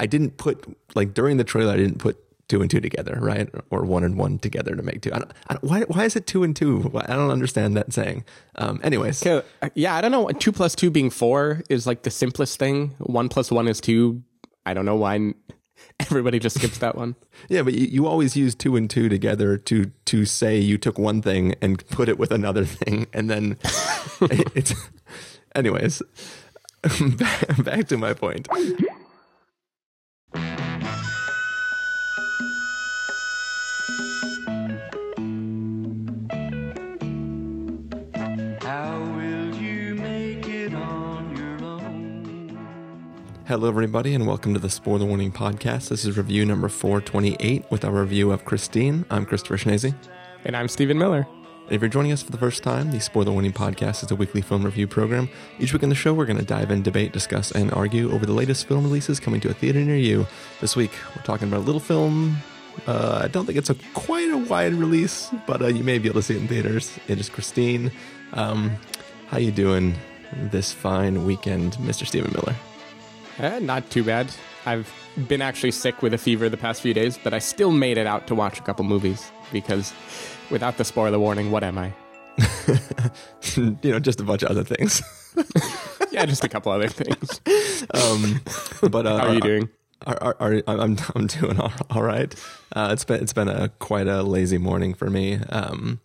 I didn't put like during the trailer I didn't put two and two together, right? Or one and one together to make two. I don't, I don't, why why is it two and two? I don't understand that saying. Um, anyways, Okay, uh, yeah, I don't know. Two plus two being four is like the simplest thing. One plus one is two. I don't know why everybody just skips that one. yeah, but you, you always use two and two together to to say you took one thing and put it with another thing, and then it's. Anyways, back, back to my point. Hello, everybody, and welcome to the Spoiler Warning Podcast. This is review number 428 with our review of Christine. I'm Christopher Schnese. And I'm Stephen Miller. If you're joining us for the first time, the Spoiler Warning Podcast is a weekly film review program. Each week on the show, we're going to dive in, debate, discuss, and argue over the latest film releases coming to a theater near you. This week, we're talking about a little film. Uh, I don't think it's a quite a wide release, but uh, you may be able to see it in theaters. It is Christine. Um, how you doing this fine weekend, Mr. Stephen Miller? Eh, not too bad. I've been actually sick with a fever the past few days, but I still made it out to watch a couple movies because without the spoiler warning, what am I? you know, just a bunch of other things. Yeah, just a couple other things. Um, but uh, How are you doing? Are, are, are, I'm I'm doing all, all right. Uh, it's been it's been a quite a lazy morning for me. Um,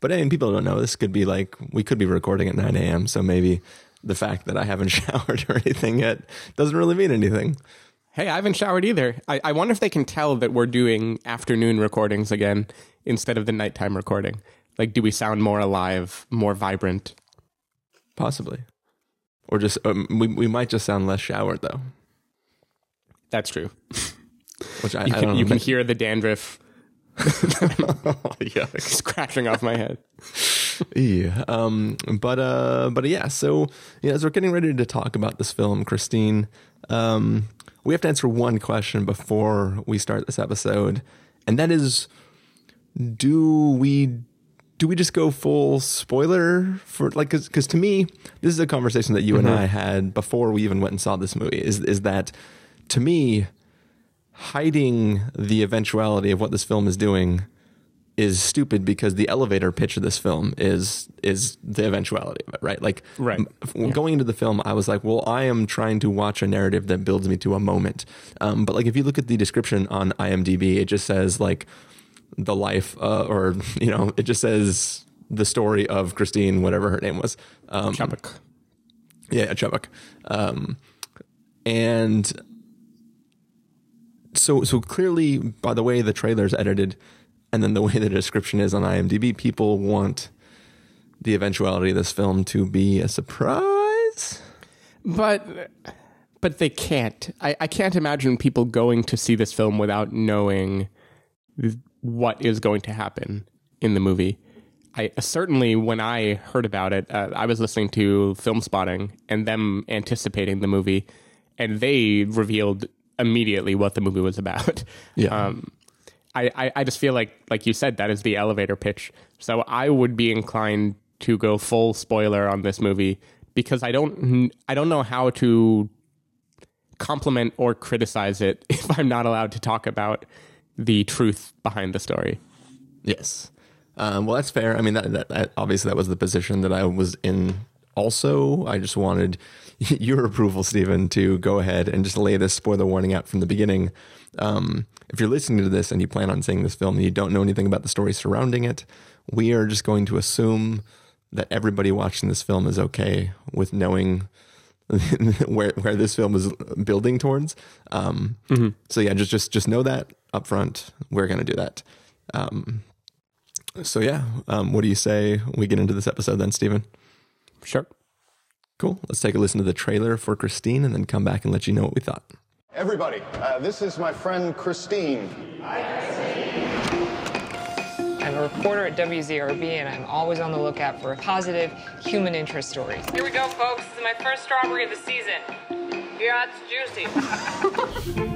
but I mean, people don't know. This could be like we could be recording at 9 a.m. So maybe the fact that I haven't showered or anything yet doesn't really mean anything. Hey, I haven't showered either. I, I wonder if they can tell that we're doing afternoon recordings again instead of the nighttime recording. Like, do we sound more alive, more vibrant? Possibly, or just um, we we might just sound less showered though. That's true. Which I, You I can, don't you can hear the dandruff yeah. scratching off my head. Yeah. Um, but uh, but yeah. So yeah, as we're getting ready to talk about this film, Christine, um, we have to answer one question before we start this episode, and that is, do we do we just go full spoiler for like because because to me this is a conversation that you and I had before we even went and saw this movie is is that to me hiding the eventuality of what this film is doing is stupid because the elevator pitch of this film is is the eventuality of it, right? Like, Right. m- going into the film, I was like, well, I am trying to watch a narrative that builds me to a moment. Um, but like, if you look at the description on IMDb, it just says like the life, uh, or you know, it just says the story of Christine, whatever her name was. Um, Chubbuck. yeah, Chubbuck. Um, and so so clearly by the way the trailer's edited and then the way the description is on IMDb, people want the eventuality of this film to be a surprise. But but they can't. I, I can't imagine people going to see this film without knowing what is going to happen in the movie. I certainly when I heard about it, uh, I was listening to Film Spotting and them anticipating the movie, and they revealed immediately what the movie was about. Yeah. Um, I, I, I just feel like, like you said, that is the elevator pitch. So I would be inclined to go full spoiler on this movie because I don't I don't know how to compliment or criticize it if I'm not allowed to talk about the truth behind the story. Yes. Um, well, that's fair. I mean, that, that, that obviously that was the position that I was in. Also, I just wanted your approval, Stephen, to go ahead and just lay this spoiler warning out from the beginning. Um, if you're listening to this and you plan on seeing this film and you don't know anything about the story surrounding it, we are just going to assume that everybody watching this film is okay with knowing where where this film is building towards. Um, So yeah, just just just know that up front. We're gonna do that. Um, so yeah, um, what do you say we get into this episode then, Stephen? Sure. Cool. Let's take a listen to the trailer for Christine and then come back and let you know what we thought. Everybody, uh, this is my friend Christine. I'm a reporter at WZRB, and I'm always on the lookout for positive human interest stories. Here we go, folks. This is my first strawberry of the season. Yeah, it's juicy.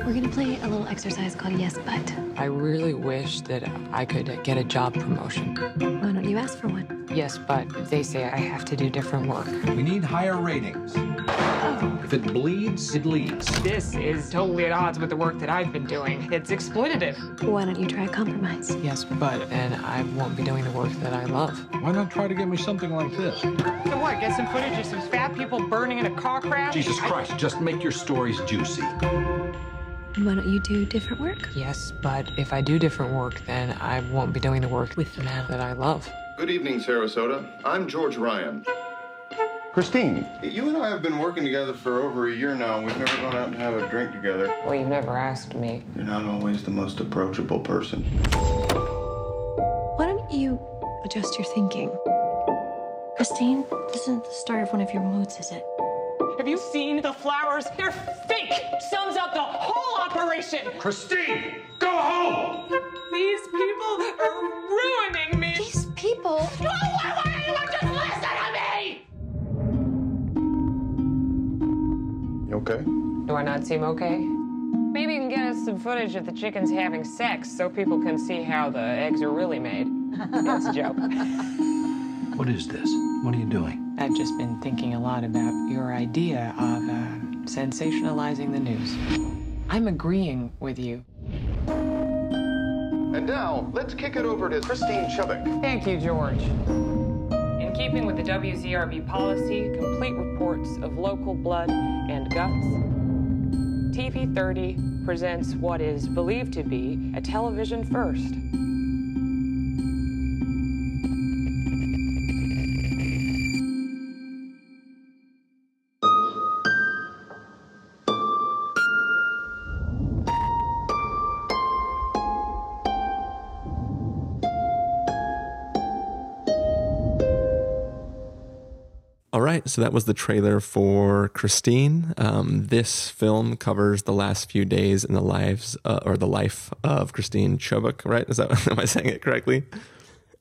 We're gonna play a little exercise called Yes But. I really wish that I could get a job promotion. Why don't you ask for one? Yes, but they say I have to do different work. We need higher ratings. Oh. If it bleeds, it leads. This is totally at odds with the work that I've been doing. It's exploitative. Why don't you try a compromise? Yes, but and I won't be doing the work that I love. Why not try to get me something like this? So what? Get some footage of some fat people burning in a car crash? Jesus Christ, just make your stories juicy. Why don't you do different work? Yes, but if I do different work, then I won't be doing the work with the man that I love. Good evening, Sarasota. I'm George Ryan. Christine, you and I have been working together for over a year now. And we've never gone out and had a drink together. Well, you've never asked me. You're not always the most approachable person. Why don't you adjust your thinking? Christine, this isn't the start of one of your moods, is it? Have you seen the flowers? They're fake. Sums up the whole operation. Christine, go home! These people are ruining me. These people. Not seem okay? Maybe you can get us some footage of the chickens having sex so people can see how the eggs are really made. That's a joke. What is this? What are you doing? I've just been thinking a lot about your idea of uh, sensationalizing the news. I'm agreeing with you. And now, let's kick it over to Christine Chubbuck. Thank you, George. In keeping with the WZRB policy, complete reports of local blood and guts, TV 30 presents what is believed to be a television first. So that was the trailer for Christine. Um, this film covers the last few days in the lives uh, or the life of Christine Chubbuck. Right? Is that am I saying it correctly?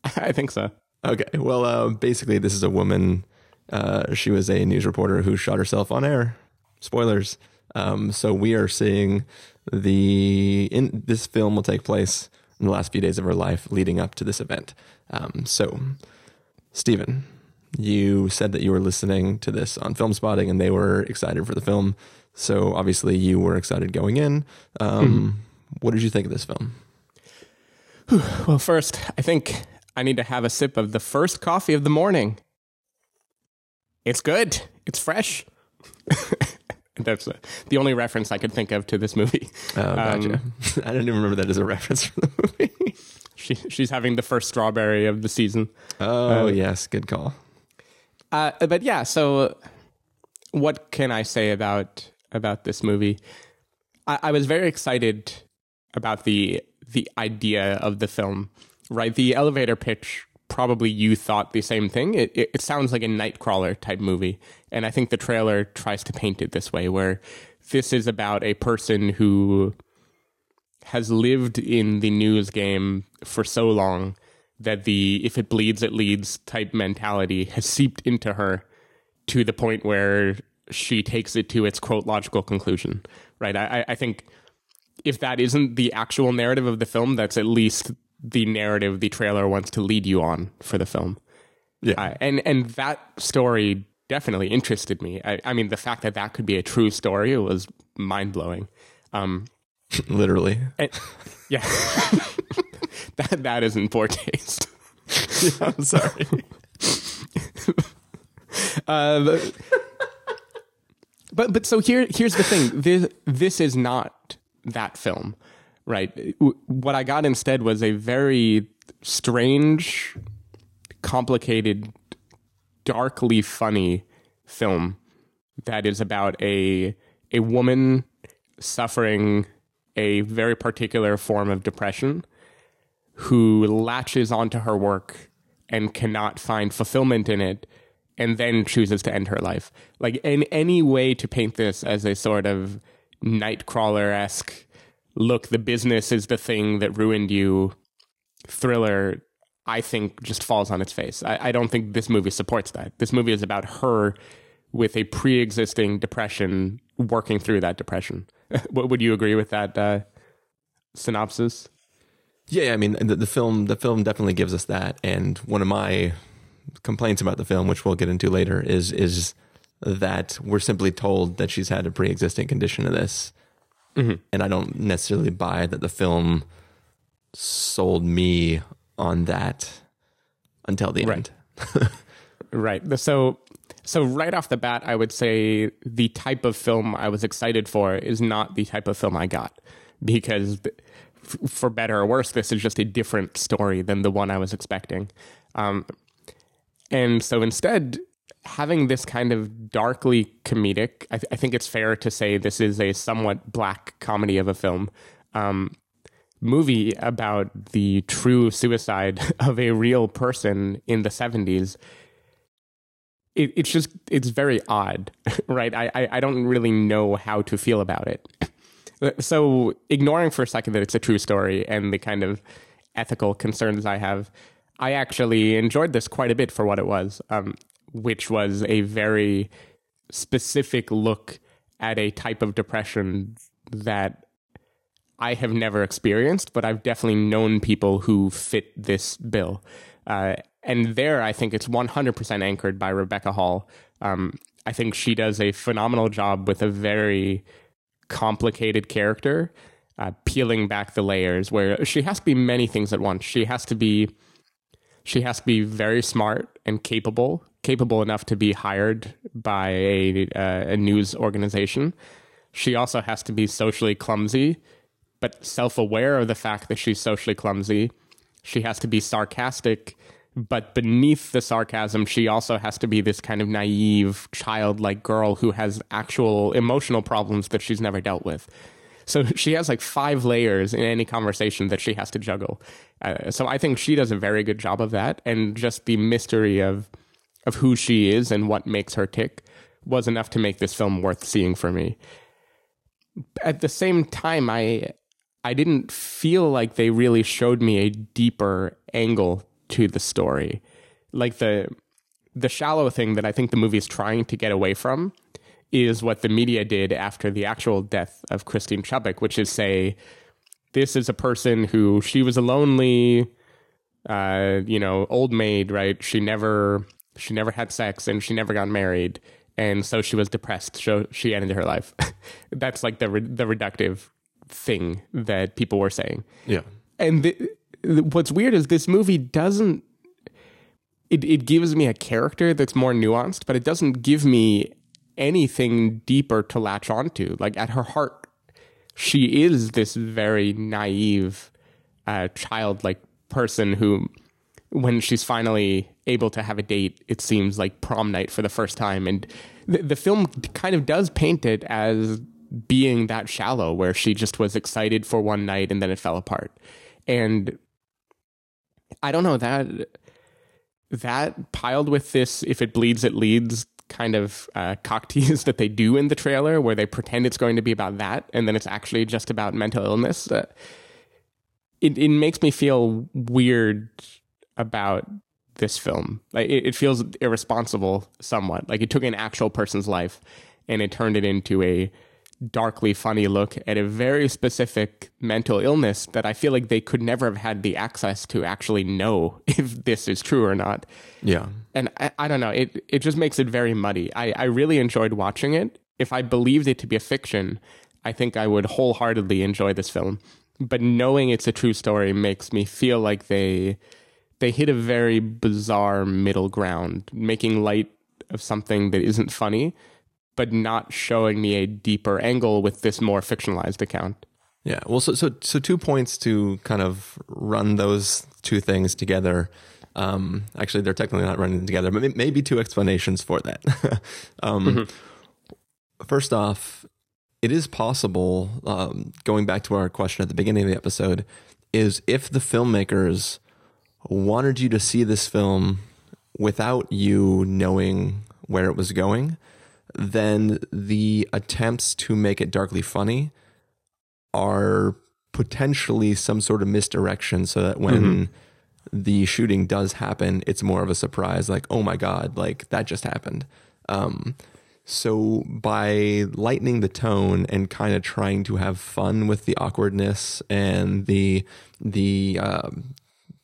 I think so. Okay. Well, uh, basically, this is a woman. Uh, she was a news reporter who shot herself on air. Spoilers. Um, so we are seeing the in this film will take place in the last few days of her life leading up to this event. Um, so, Stephen, you said that you were listening to this on Film Spotting and they were excited for the film. So obviously you were excited going in. Um, What did you think of this film? Well, first, I think I need to have a sip of the first coffee of the morning. It's good. It's fresh. That's uh, the only reference I could think of to this movie. Oh, gotcha. Um, I didn't even remember that as a reference for the movie. she, she's having the first strawberry of the season. Oh, yes. Good call. Uh, but yeah, so what can I say about about this movie? I, I was very excited about the the idea of the film. Right, the elevator pitch. Probably you thought the same thing. It, it, it sounds like a Nightcrawler type movie, and I think the trailer tries to paint it this way, where this is about a person who has lived in the news game for so long that the if it bleeds it leads type mentality has seeped into her to the point where she takes it to its quote logical conclusion right? I, I think if that isn't the actual narrative of the film that's at least the narrative the trailer wants to lead you on for the film. Yeah. uh, and and that story definitely interested me. I, I mean the fact that that could be a true story was mind-blowing. Um Literally. and, yeah that that is in poor taste I'm sorry. Uh, but, but but so here here's the thing. This this is not that film, right? What I got instead was a very strange, complicated, darkly funny film that is about a a woman suffering a very particular form of depression who latches onto her work and cannot find fulfillment in it and then chooses to end her life. Like in any way to paint this as a sort of nightcrawler esque look, the business is the thing that ruined you thriller, I think just falls on its face. I, I don't think this movie supports that. This movie is about her with a pre existing depression working through that depression. What would you agree with that uh, synopsis? Yeah, I mean the, the film the film definitely gives us that and one of my complaints about the film which we'll get into later is is that we're simply told that she's had a pre-existing condition of this, and I don't necessarily buy that the film sold me on that until the end. Right. So so right off the bat, I would say the type of film I was excited for is not the type of film I got because for better or worse, this is just a different story than the one I was expecting. Um, and so instead, having this kind of darkly comedic, I, th- I think it's fair to say this is a somewhat black comedy of a film. Um, movie about the true suicide of a real person in the 70s it, it's just it's very odd right I, I i don't really know how to feel about it so ignoring for a second that it's a true story and the kind of ethical concerns i have i actually enjoyed this quite a bit for what it was um, which was a very specific look at a type of depression that I have never experienced, but I've definitely known people who fit this bill. Uh, and there, I think it's 100% anchored by Rebecca Hall. Um, I think she does a phenomenal job with a very complicated character, uh, peeling back the layers where she has to be many things at once. She has to be she has to be very smart and capable, capable enough to be hired by a, uh, a news organization. She also has to be socially clumsy, but self aware of the fact that she's socially clumsy. She has to be sarcastic, but beneath the sarcasm, she also has to be this kind of naive, childlike girl who has actual emotional problems that she's never dealt with. So she has like five layers in any conversation that she has to juggle. Uh, so I think she does a very good job of that, and just the mystery of of who she is and what makes her tick was enough to make this film worth seeing for me. At the same time, I I didn't feel like they really showed me a deeper angle to the story, like the the shallow thing that I think the movie is trying to get away from is what the media did after the actual death of Christine Chubbuck, which is say, this is a person who she was a lonely, uh, you know, old maid, right? She never she never had sex and she never got married, and so she was depressed. So she ended her life. That's like the re- the reductive thing that people were saying. Yeah. And the, what's weird is this movie doesn't. It, it gives me a character that's more nuanced, but it doesn't give me anything deeper to latch onto. Like at her heart, she is this very naive, uh, childlike person who, when she's finally able to have a date, it seems like prom night for the first time. And the, the film kind of does paint it as being that shallow, where she just was excited for one night and then it fell apart. And I don't know that that piled with this if it bleeds it leads kind of uh, cock tease that they do in the trailer where they pretend it's going to be about that and then it's actually just about mental illness uh, it, it makes me feel weird about this film. Like it, it feels irresponsible somewhat. Like it took an actual person's life and it turned it into a darkly funny look at a very specific mental illness that I feel like they could never have had the access to actually know if this is true or not. Yeah. And I, I don't know, it it just makes it very muddy. I, I really enjoyed watching it. If I believed it to be a fiction, I think I would wholeheartedly enjoy this film. But knowing it's a true story makes me feel like they they hit a very bizarre middle ground, making light of something that isn't funny but not showing me a deeper angle with this more fictionalized account. Yeah. Well, so so so two points to kind of run those two things together. Um, actually, they're technically not running together, but maybe two explanations for that. um, mm-hmm. First off, it is possible. Um, going back to our question at the beginning of the episode, is if the filmmakers wanted you to see this film without you knowing where it was going, then the attempts to make it darkly funny are potentially some sort of misdirection so that when mm-hmm. the shooting does happen, it's more of a surprise, like, oh my God, like that just happened. Um, so by lightening the tone and kind of trying to have fun with the awkwardness and the the um,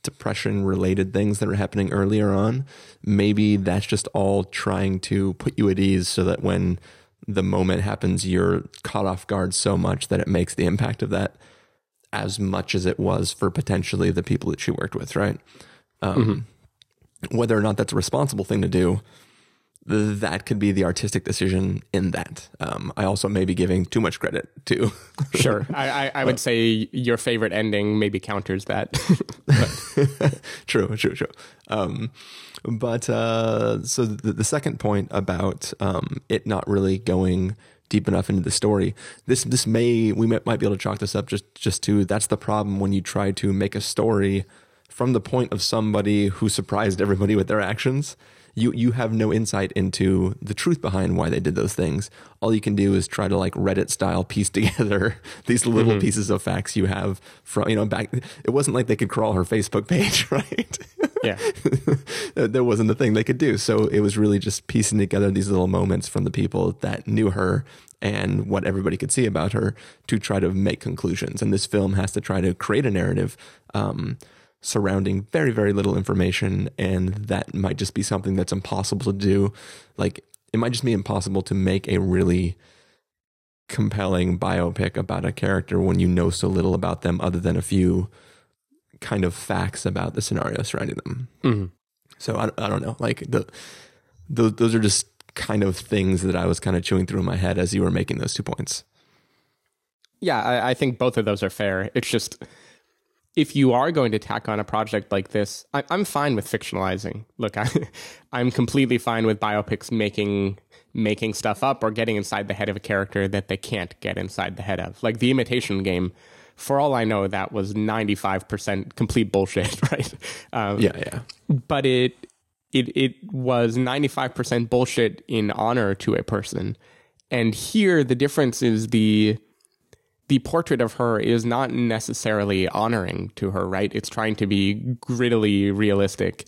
depression related things that are happening earlier on. Maybe that's just all trying to put you at ease so that when the moment happens, you're caught off guard so much that it makes the impact of that as much as it was for potentially the people that she worked with, right? Um, Whether or not that's a responsible thing to do, that could be the artistic decision in that. Um, I also may be giving too much credit to. Sure. I, I, I would say your favorite ending maybe counters that. true, true, true. Um, but uh, so the, the second point about um, it not really going deep enough into the story, this this may we might, might be able to chalk this up just just to that's the problem when you try to make a story from the point of somebody who surprised everybody with their actions. You you have no insight into the truth behind why they did those things. All you can do is try to like Reddit style piece together these little pieces of facts you have from you know back. It wasn't like they could crawl her Facebook page, right? yeah. there wasn't a thing they could do. So it was really just piecing together these little moments from the people that knew her and what everybody could see about her to try to make conclusions. And this film has to try to create a narrative um, surrounding very, very little information. And that might just be something that's impossible to do. Like, it might just be impossible to make a really compelling biopic about a character when you know so little about them other than a few kind of facts about the scenario surrounding them. Mm-hmm. So I, I don't know. Like the those those are just kind of things that I was kind of chewing through in my head as you were making those two points. Yeah, I, I think both of those are fair. It's just if you are going to tack on a project like this, I, I'm fine with fictionalizing. Look, I, I'm completely fine with biopics making making stuff up or getting inside the head of a character that they can't get inside the head of. Like the Imitation Game, for all I know, that was 95% complete bullshit, right? Um, Yeah, yeah. but it it it was 95% bullshit in honor to a person and here the difference is the the portrait of her is not necessarily honoring to her right it's trying to be grittily realistic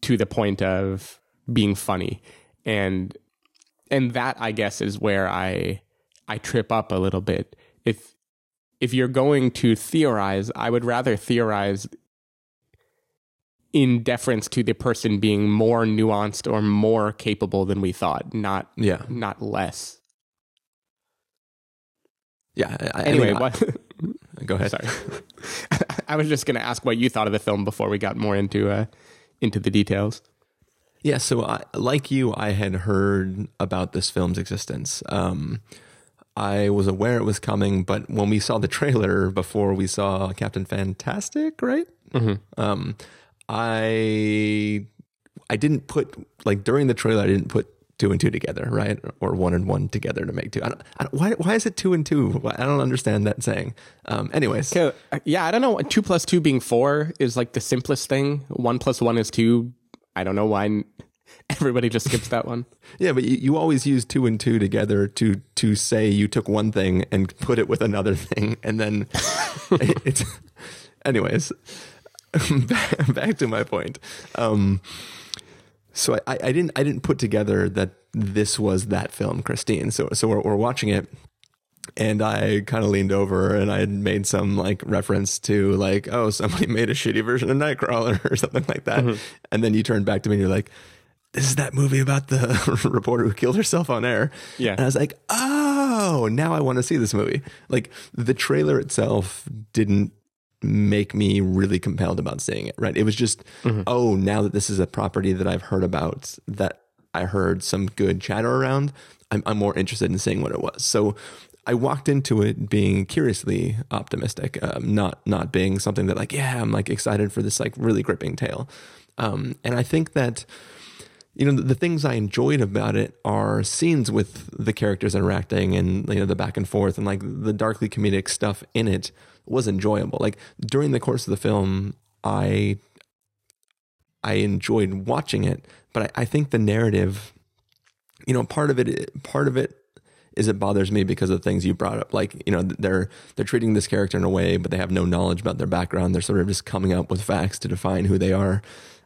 to the point of being funny and and that i guess is where i i trip up a little bit if if you're going to theorize i would rather theorize in deference to the person being more nuanced or more capable than we thought, not Yeah. not less. Yeah. I, Anyway, I- go ahead. sorry, I was just going to ask what you thought of the film before we got more into uh, into the details. Yeah, so I, like you, I had heard about this film's existence. Um, I was aware it was coming, but when we saw the trailer before we saw Captain Fantastic, right? Um, I I didn't put like during the trailer, I didn't put two and two together, right? Or one and one together to make two. I don't, I don't, why why is it two and two? I don't understand that saying. Um, anyways, So, uh, yeah, I don't know. Two plus two being four is like the simplest thing. One plus one is two. I don't know why everybody just skips that one. Yeah, but you, you always use two and two together to to say you took one thing and put it with another thing, and then it's. Anyways, back, back to my point. Um, so I, I didn't I didn't put together that this was that film, Christine. So so we're, we're watching it, and I kind of leaned over and I had made some like reference to like oh somebody made a shitty version of Nightcrawler or something like that, mm-hmm. and then you turned back to me and you're like. This is that movie about the reporter who killed herself on air. Yeah. And I was like, oh, now I want to see this movie. Like the trailer itself didn't make me really compelled about seeing it, right? It was just, oh, now that this is a property that I've heard about, that I heard some good chatter around, I'm, I'm more interested in seeing what it was. So I walked into it being curiously optimistic, um, not not being something that like, yeah, I'm like excited for this like really gripping tale. Um, and I think that you know the, the things I enjoyed about it are scenes with the characters interacting and you know the back and forth and like the darkly comedic stuff in it was enjoyable. Like during the course of the film, I I enjoyed watching it, but I, I think the narrative, you know, part of it part of it is it bothers me because of things you brought up. Like, you know, they're they're treating this character in a way, but they have no knowledge about their background. They're sort of just coming up with facts to define who they are.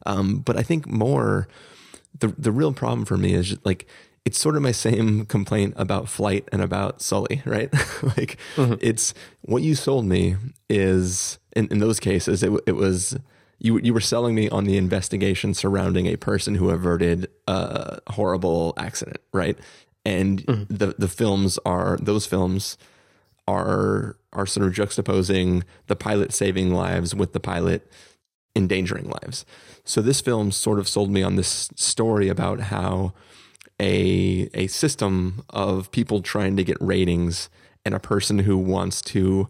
Um, but I think more the the real problem for me is just like it's sort of my same complaint about flight and about Sully, right? like mm-hmm. it's what you sold me is in, in those cases it, it was you you were selling me on the investigation surrounding a person who averted a horrible accident, right? And mm-hmm. the the films are those films are are sort of juxtaposing the pilot saving lives with the pilot endangering lives. So this film sort of sold me on this story about how a a system of people trying to get ratings and a person who wants to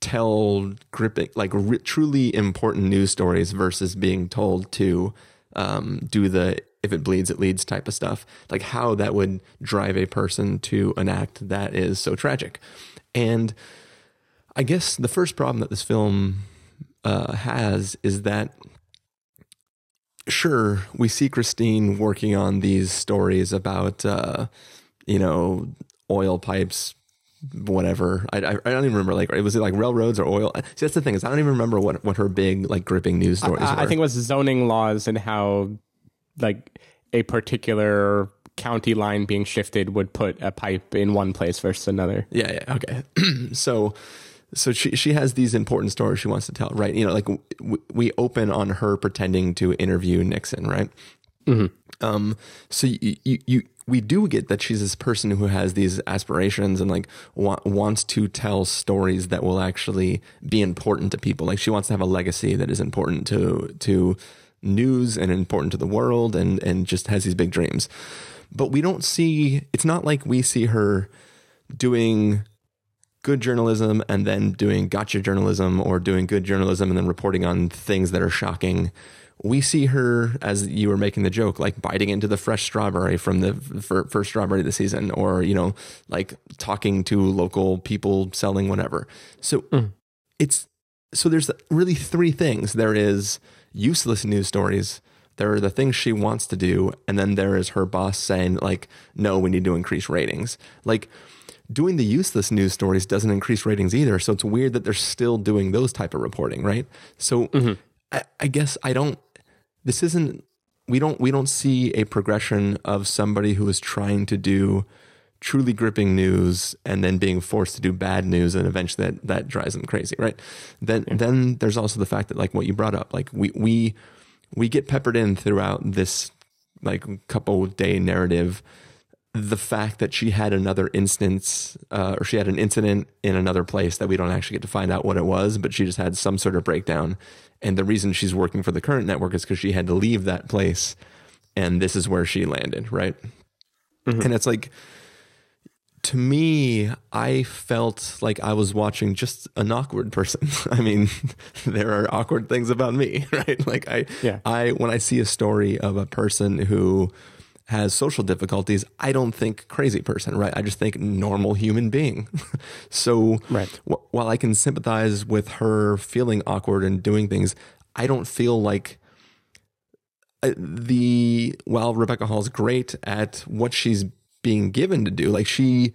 tell gripping like truly important news stories versus being told to um, do the if it bleeds it leads type of stuff. Like how that would drive a person to an act that is so tragic. And i guess the first problem that this film uh, has is that sure we see christine working on these stories about uh, you know oil pipes whatever I, I, I don't even remember like was it like railroads or oil see that's the thing is i don't even remember what what her big like gripping news stories I, were I think it was zoning laws and how like a particular county line being shifted would put a pipe in one place versus another. Yeah, yeah, okay. so so she she has these important stories she wants to tell, right? You know, like w- we open on her pretending to interview Nixon, right? Um, so you, you you we do get that she's this person who has these aspirations and like wa- wants to tell stories that will actually be important to people. Like she wants to have a legacy that is important to to news and important to the world, and and just has these big dreams. But we don't see. It's not like we see her doing good journalism and then doing gotcha journalism or doing good journalism and then reporting on things that are shocking. We see her as you were making the joke, like biting into the fresh strawberry from the f- first strawberry of the season, or you know, like talking to local people selling whatever. So hmm. it's so there's really three things. There is useless news stories. There are the things she wants to do, and then there is her boss saying like, "No, we need to increase ratings." Like doing the useless news stories doesn't increase ratings either. So it's weird that they're still doing those type of reporting, right? So mm-hmm. I, I guess I don't. This isn't. We don't. We don't see a progression of somebody who is trying to do truly gripping news and then being forced to do bad news and eventually that that drives them crazy right then then there's also the fact that like what you brought up like we we we get peppered in throughout this like couple day narrative the fact that she had another instance uh, or she had an incident in another place that we don't actually get to find out what it was but she just had some sort of breakdown and the reason she's working for the current network is because she had to leave that place and this is where she landed right and it's like to me, I felt like I was watching just an awkward person. I mean, there are awkward things about me, right? Like I, Yeah. I when I see a story of a person who has social difficulties, I don't think crazy person, right? I just think normal human being. so Right. wh- while I can sympathize with her feeling awkward and doing things, I don't feel like uh, the while Rebecca Hall's great at what she's being given to do, like she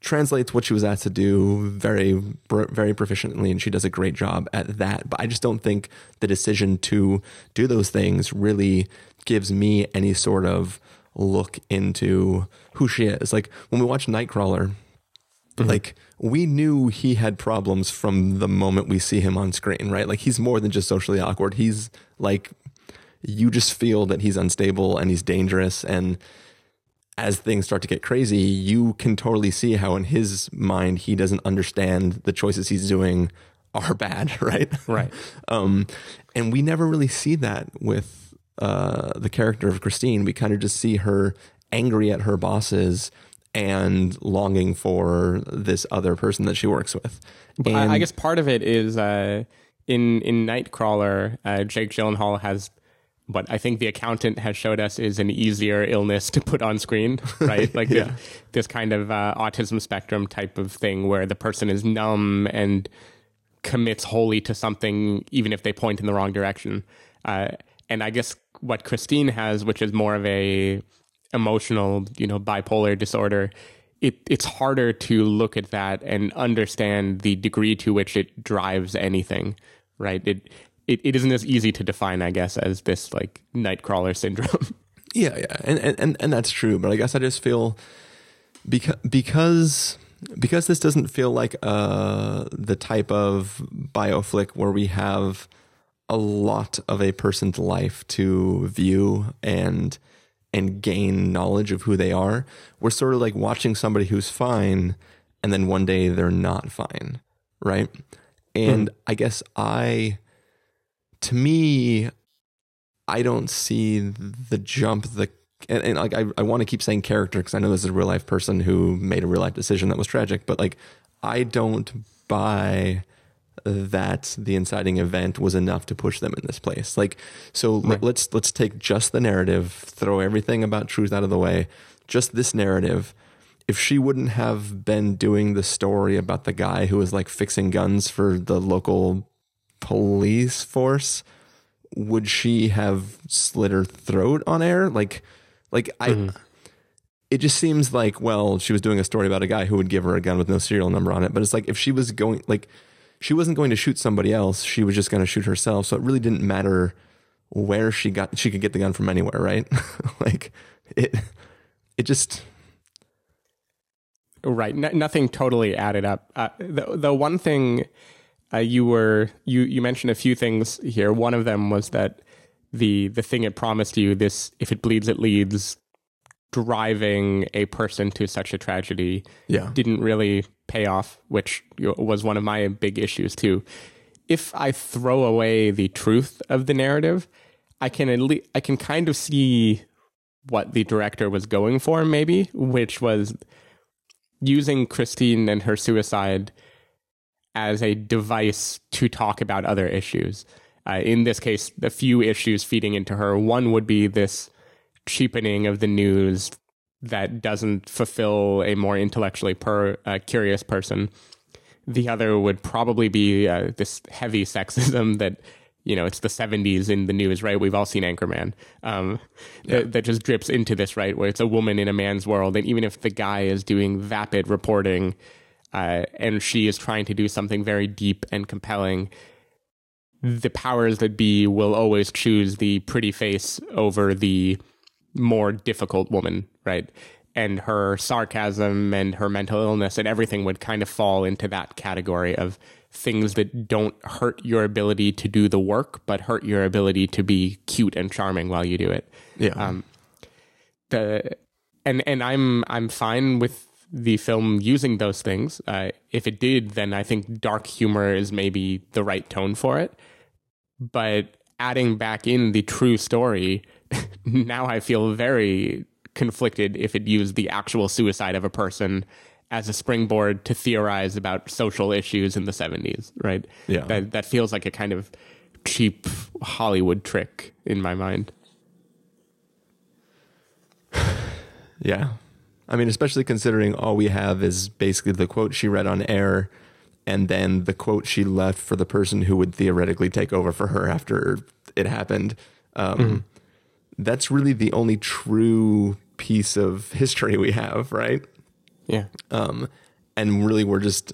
translates what she was asked to do very very proficiently and she does a great job at that but i just don't think the decision to do those things really gives me any sort of look into who she is. Like when we watch nightcrawler like we knew he had problems from the moment we see him on screen right? Like he's more than just socially awkward. He's like you just feel that he's unstable and he's dangerous. And as things start to get crazy you can totally see how in his mind he doesn't understand the choices he's doing are bad right? Right. um and we never really see that with uh the character of Christine we kind of just see her angry at her bosses and longing for this other person that she works with I, I guess part of it is uh, in in Nightcrawler, uh, Jake Gyllenhaal has what I think the accountant has showed us is an easier illness to put on screen, right? Like Yeah. the- this kind of uh, autism spectrum type of thing where the person is numb and commits wholly to something, even if they point in the wrong direction. Uh, and I guess what Christine has, which is more of a emotional, you know, bipolar disorder, it, it's harder to look at that and understand the degree to which it drives anything, right? It, it, it isn't as easy to define, I guess, as this like nightcrawler syndrome. Yeah, yeah, and and and, that's true. But I guess I just feel because because because this doesn't feel like uh the type of bioflick where we have a lot of a person's life to view and and gain knowledge of who they are. We're sort of like watching somebody who's fine and then one day they're not fine, right? And hmm. I guess I to me I don't see the jump the and, and like I, I want to keep saying character because I know this is a real life person who made a real life decision that was tragic, but like I don't buy that the inciting event was enough to push them in this place. Like, so let- let's let's take just the narrative, throw everything about truth out of the way, just this narrative. If she wouldn't have been doing the story about the guy who was like fixing guns for the local police force, would she have slit her throat on air? Like, like I. Mm-hmm. It just seems like well, she was doing a story about a guy who would give her a gun with no serial number on it. But it's like if she was going like she wasn't going to shoot somebody else, she was just going to shoot herself. So it really didn't matter where she got she could get the gun from anywhere, right? like it it just Right. No, nothing totally added up. Uh, the the one thing uh, you were you you mentioned a few things here. One of them was that the the thing it promised you this if it bleeds it leads driving a person to such a tragedy Yeah. didn't really pay off, which was one of my big issues too. If I throw away the truth of the narrative, I can at least I can kind of see what the director was going for, maybe, which was using Christine and her suicide as a device to talk about other issues. Uh, in this case, the few issues feeding into her. One would be this cheapening of the news that doesn't fulfill a more intellectually per, uh, curious person. The other would probably be uh, this heavy sexism that you know it's the 70s in the news right? We've all seen anchorman. Um, that, that just drips into this right? Where it's a woman in a man's world and even if the guy is doing vapid reporting uh, and she is trying to do something very deep and compelling the powers that be will always choose the pretty face over the more difficult woman, right? And her sarcasm and her mental illness and everything would kind of fall into that category of things that don't hurt your ability to do the work, but hurt your ability to be cute and charming while you do it. yeah. Um, the and and I'm I'm fine with the film using those things. Uh, if it did, then I think dark humor is maybe the right tone for it. But adding back in the true story, now I feel very conflicted if it used the actual suicide of a person as a springboard to theorize about social issues in the 70s, right? Yeah. That that feels like a kind of cheap Hollywood trick in my mind. Yeah. I mean, especially considering all we have is basically the quote she read on air and then the quote she left for the person who would theoretically take over for her after it happened. Um, That's really the only true piece of history we have, right? Yeah. Um, and really, we're just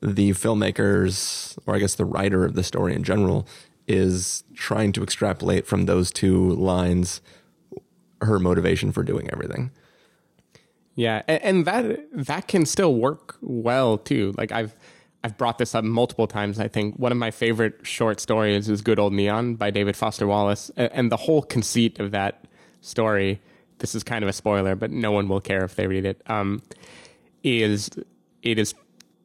the filmmakers, or I guess the writer of the story in general, is trying to extrapolate from those two lines her motivation for doing everything. Yeah, and, and that that can still work well too. Like I've I've brought this up multiple times. I think one of my favorite short stories is "Good Old Neon" by David Foster Wallace, and the whole conceit of that story. This is kind of a spoiler, but no one will care if they read it. Um, is it is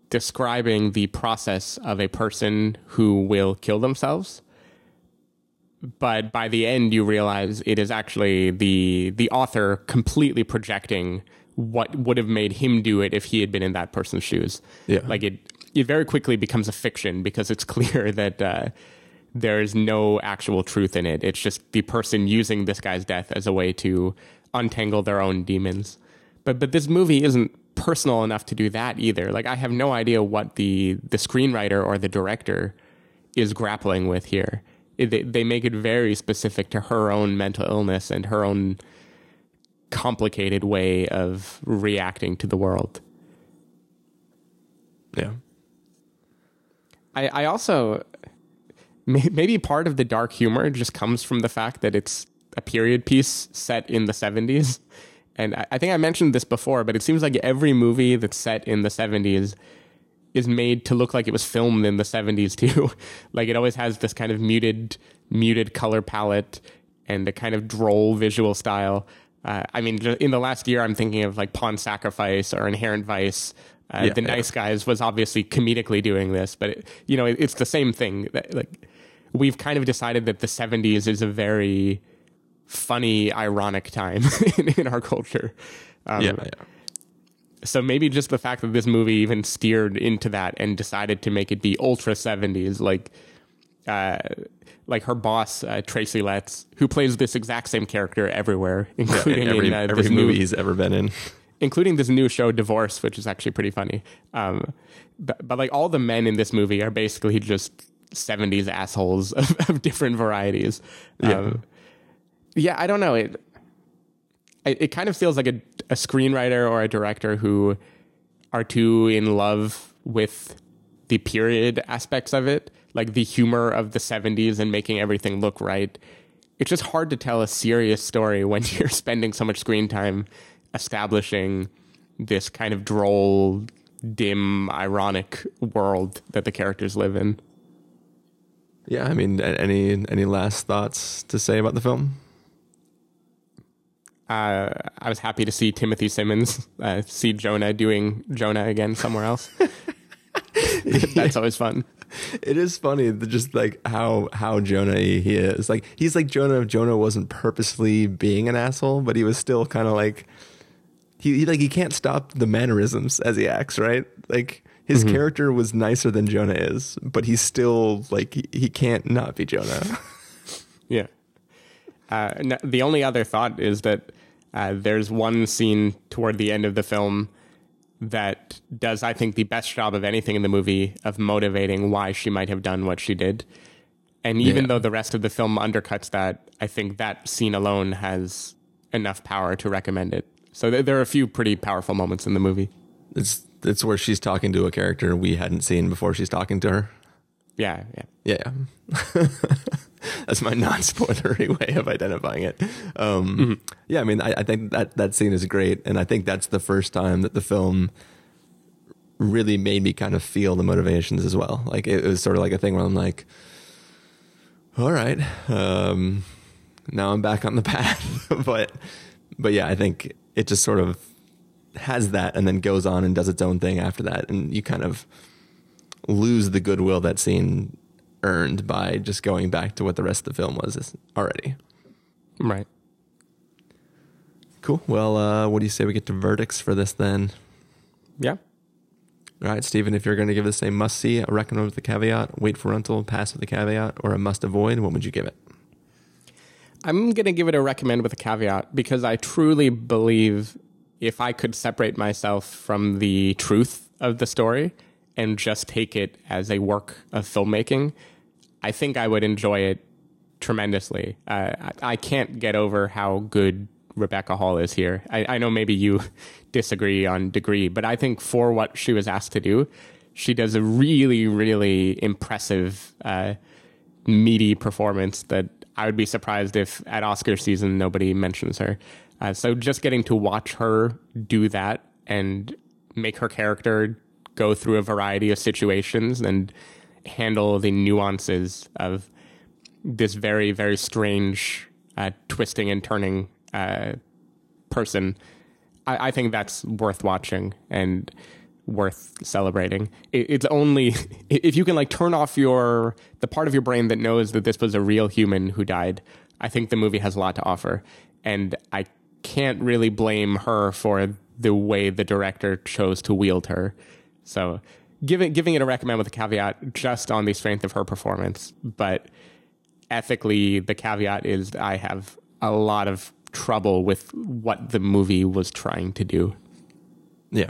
describing the process of a person who will kill themselves but by the end you realize it is actually the the author completely projecting what would have made him do it if he had been in that person's shoes. Yeah. Like it it very quickly becomes a fiction because it's clear that uh, there is no actual truth in it. It's just the person using this guy's death as a way to untangle their own demons. But but this movie isn't personal enough to do that either. Like I have no idea what the the screenwriter or the director is grappling with here. It, they, they make it very specific to her own mental illness and her own complicated way of reacting to the world. Yeah. I, I also maybe part of the dark humor just comes from the fact that it's a period piece set in the 70s. And I, I think I mentioned this before, but it seems like every movie that's set in the 70s is made to look like it was filmed in the 70s too. like it always has this kind of muted muted color palette and a kind of droll visual style. Uh, I mean, in the last year, I'm thinking of like Pawn Sacrifice or Inherent Vice. Uh, Yeah, the yeah. Nice Guys was obviously comedically doing this, but it, you know, it, it's the same thing. That, like we've kind of decided that the 70s is a very funny, ironic time in, in our culture. Um, yeah, yeah. so maybe just the fact that this movie even steered into that and decided to make it be ultra 70s like uh like her boss uh, Tracy Letts who plays this exact same character everywhere including In every, in uh, every movie new, he's ever been in. Including this new show Divorce which is actually pretty funny um but, but like all the men in this movie are basically just 70s assholes of, of different varieties Yeah. um, yeah I don't know it it, kind of feels like a, a screenwriter or a director who are too in love with the period aspects of it, like the humor of the 70s and making everything look right. It's just hard to tell a serious story when you're spending so much screen time establishing this kind of droll, dim, ironic world that the characters live in. Yeah, I mean, any any last thoughts to say about the film? Uh, I was happy to see Timothy Simons uh, see Jonah doing Jonah again somewhere else. That's always fun. It is funny that just like how how Jonah he is. Like he's like Jonah if Jonah wasn't purposely being an asshole, but he was still kind of like he, he like he can't stop the mannerisms as he acts, right? Like his character was nicer than Jonah is, but he's still like he, he can't not be Jonah. Yeah. Uh, the only other thought is that uh, there's one scene toward the end of the film that does, I think, the best job of anything in the movie of motivating why she might have done what she did. And even Yeah. though the rest of the film undercuts that, I think that scene alone has enough power to recommend it. So there, there are a few pretty powerful moments in the movie. it's it's where she's talking to a character we hadn't seen before she's talking to her. Yeah, yeah. Yeah, yeah. That's my non-spoilery way of identifying it. Um, Yeah, I mean, I, I think that that scene is great, and I think that's the first time that the film really made me kind of feel the motivations as well. Like it was sort of like a thing where I'm like, all right, um, now I'm back on the path. but but yeah, I think it just sort of has that, and then goes on and does its own thing after that, and you kind of lose the goodwill that scene earned by just going back to what the rest of the film was already. Right. Cool. Well, uh, what do you say we get to verdicts for this then? Yeah. All right, Stephen, if you're going to give this a must see, a recommend with the caveat, wait for rental, pass with the caveat, or a must avoid, what would you give it? I'm going to give it a recommend with a caveat because I truly believe if I could separate myself from the truth of the story and just take it as a work of filmmaking, I think I would enjoy it tremendously. Uh, I, I can't get over how good Rebecca Hall is here. I, I know maybe you disagree on degree, but I think for what she was asked to do, she does a really, really impressive, uh, meaty performance that I would be surprised if at Oscar season nobody mentions her. Uh, so just getting to watch her do that and make her character go through a variety of situations and handle the nuances of this very, very strange uh, twisting and turning uh, person, I, I think that's worth watching and worth celebrating. It, it's only if you can like turn off your the part of your brain that knows that this was a real human who died. I think the movie has a lot to offer, and I can't really blame her for the way the director chose to wield her. So, giving giving it a recommend with a caveat, just on the strength of her performance, but ethically, the caveat is I have a lot of trouble with what the movie was trying to do. Yeah.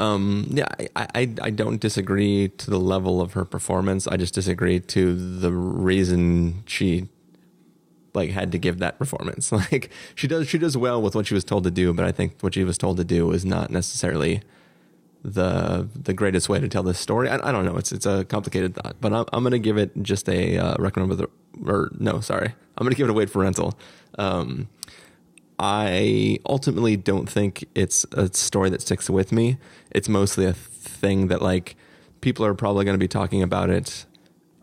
Um, yeah, I, I, I don't disagree to the level of her performance. I just disagree to the reason she like had to give that performance. Like she does she does well with what she was told to do, but I think what she was told to do is not necessarily the the greatest way to tell this story. I, I don't know. It's it's a complicated thought, but I'm I'm gonna give it just a uh, recommend with or no, sorry, I'm gonna give it a wait for rental. Um, I ultimately don't think it's a story that sticks with me. It's mostly a thing that like people are probably going to be talking about it,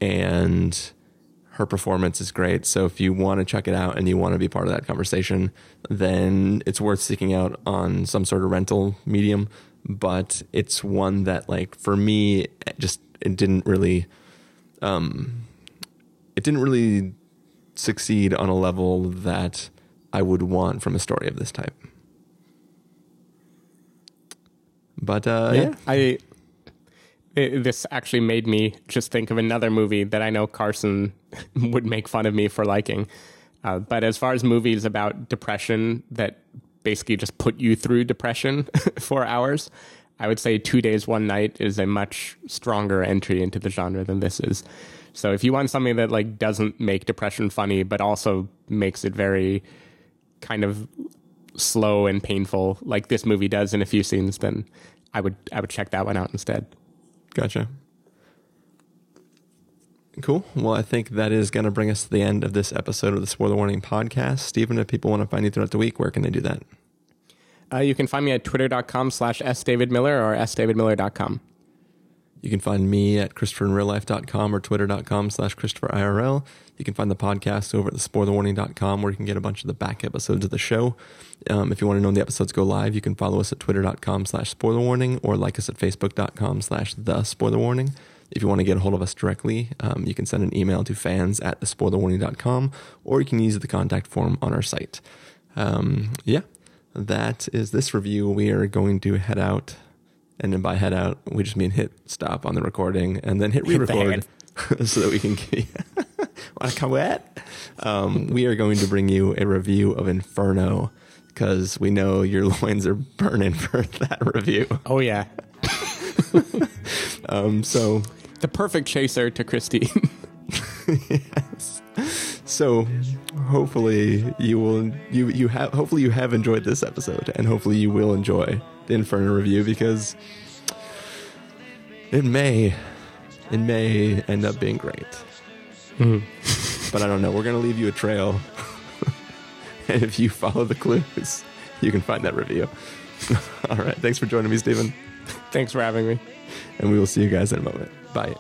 and her performance is great. So if you want to check it out and you want to be part of that conversation, then it's worth seeking out on some sort of rental medium. But it's one that like for me, it just it didn't really, um, it didn't really succeed on a level that I would want from a story of this type. But uh, yeah. I it, this actually made me just think of another movie that I know Carson would make fun of me for liking. Uh, but as far as movies about depression that basically just put you through depression for hours, I would say Two Days, One Night is a much stronger entry into the genre than this is. So if you want something that like doesn't make depression funny, but also makes it very kind of slow and painful, like this movie does in a few scenes, then I would I would check that one out instead. Gotcha. Cool. Well, I think that is going to bring us to the end of this episode of the Spoiler Warning podcast. Stephen, if people want to find you throughout the week, where can they do that? Uh, you can find me at twitter.com slash sdavidmiller or sdavidmiller.com. You can find me at christopherinreallife.com or twitter.com slash christopherirl. You can find the podcast over at the spoilerwarning.com where you can get a bunch of the back episodes of the show. Um, if you want to know when the episodes go live, you can follow us at twitter.com slash spoilerwarning or like us at facebook.com slash the. If you want to get a hold of us directly, um, you can send an email to fans at thespoilerwarning.com or you can use the contact form on our site. Um, yeah, that is this review. We are going to head out and then by head out, we just mean hit stop on the recording and then hit re-record so that we can get want to come wet. Um, we are going to bring you a review of Inferno because we know your loins are burning for that review. Oh yeah. um, so the perfect chaser to Christine. yes. So hopefully you will you you have hopefully you have enjoyed this episode and hopefully you will enjoy the Inferno review because it may it may end up being great. Mm. but I don't know. We're gonna leave you a trail, and if you follow the clues, you can find that review. All right. Thanks for joining me, Stephen. Thanks for having me. And we will see you guys in a moment. Bye.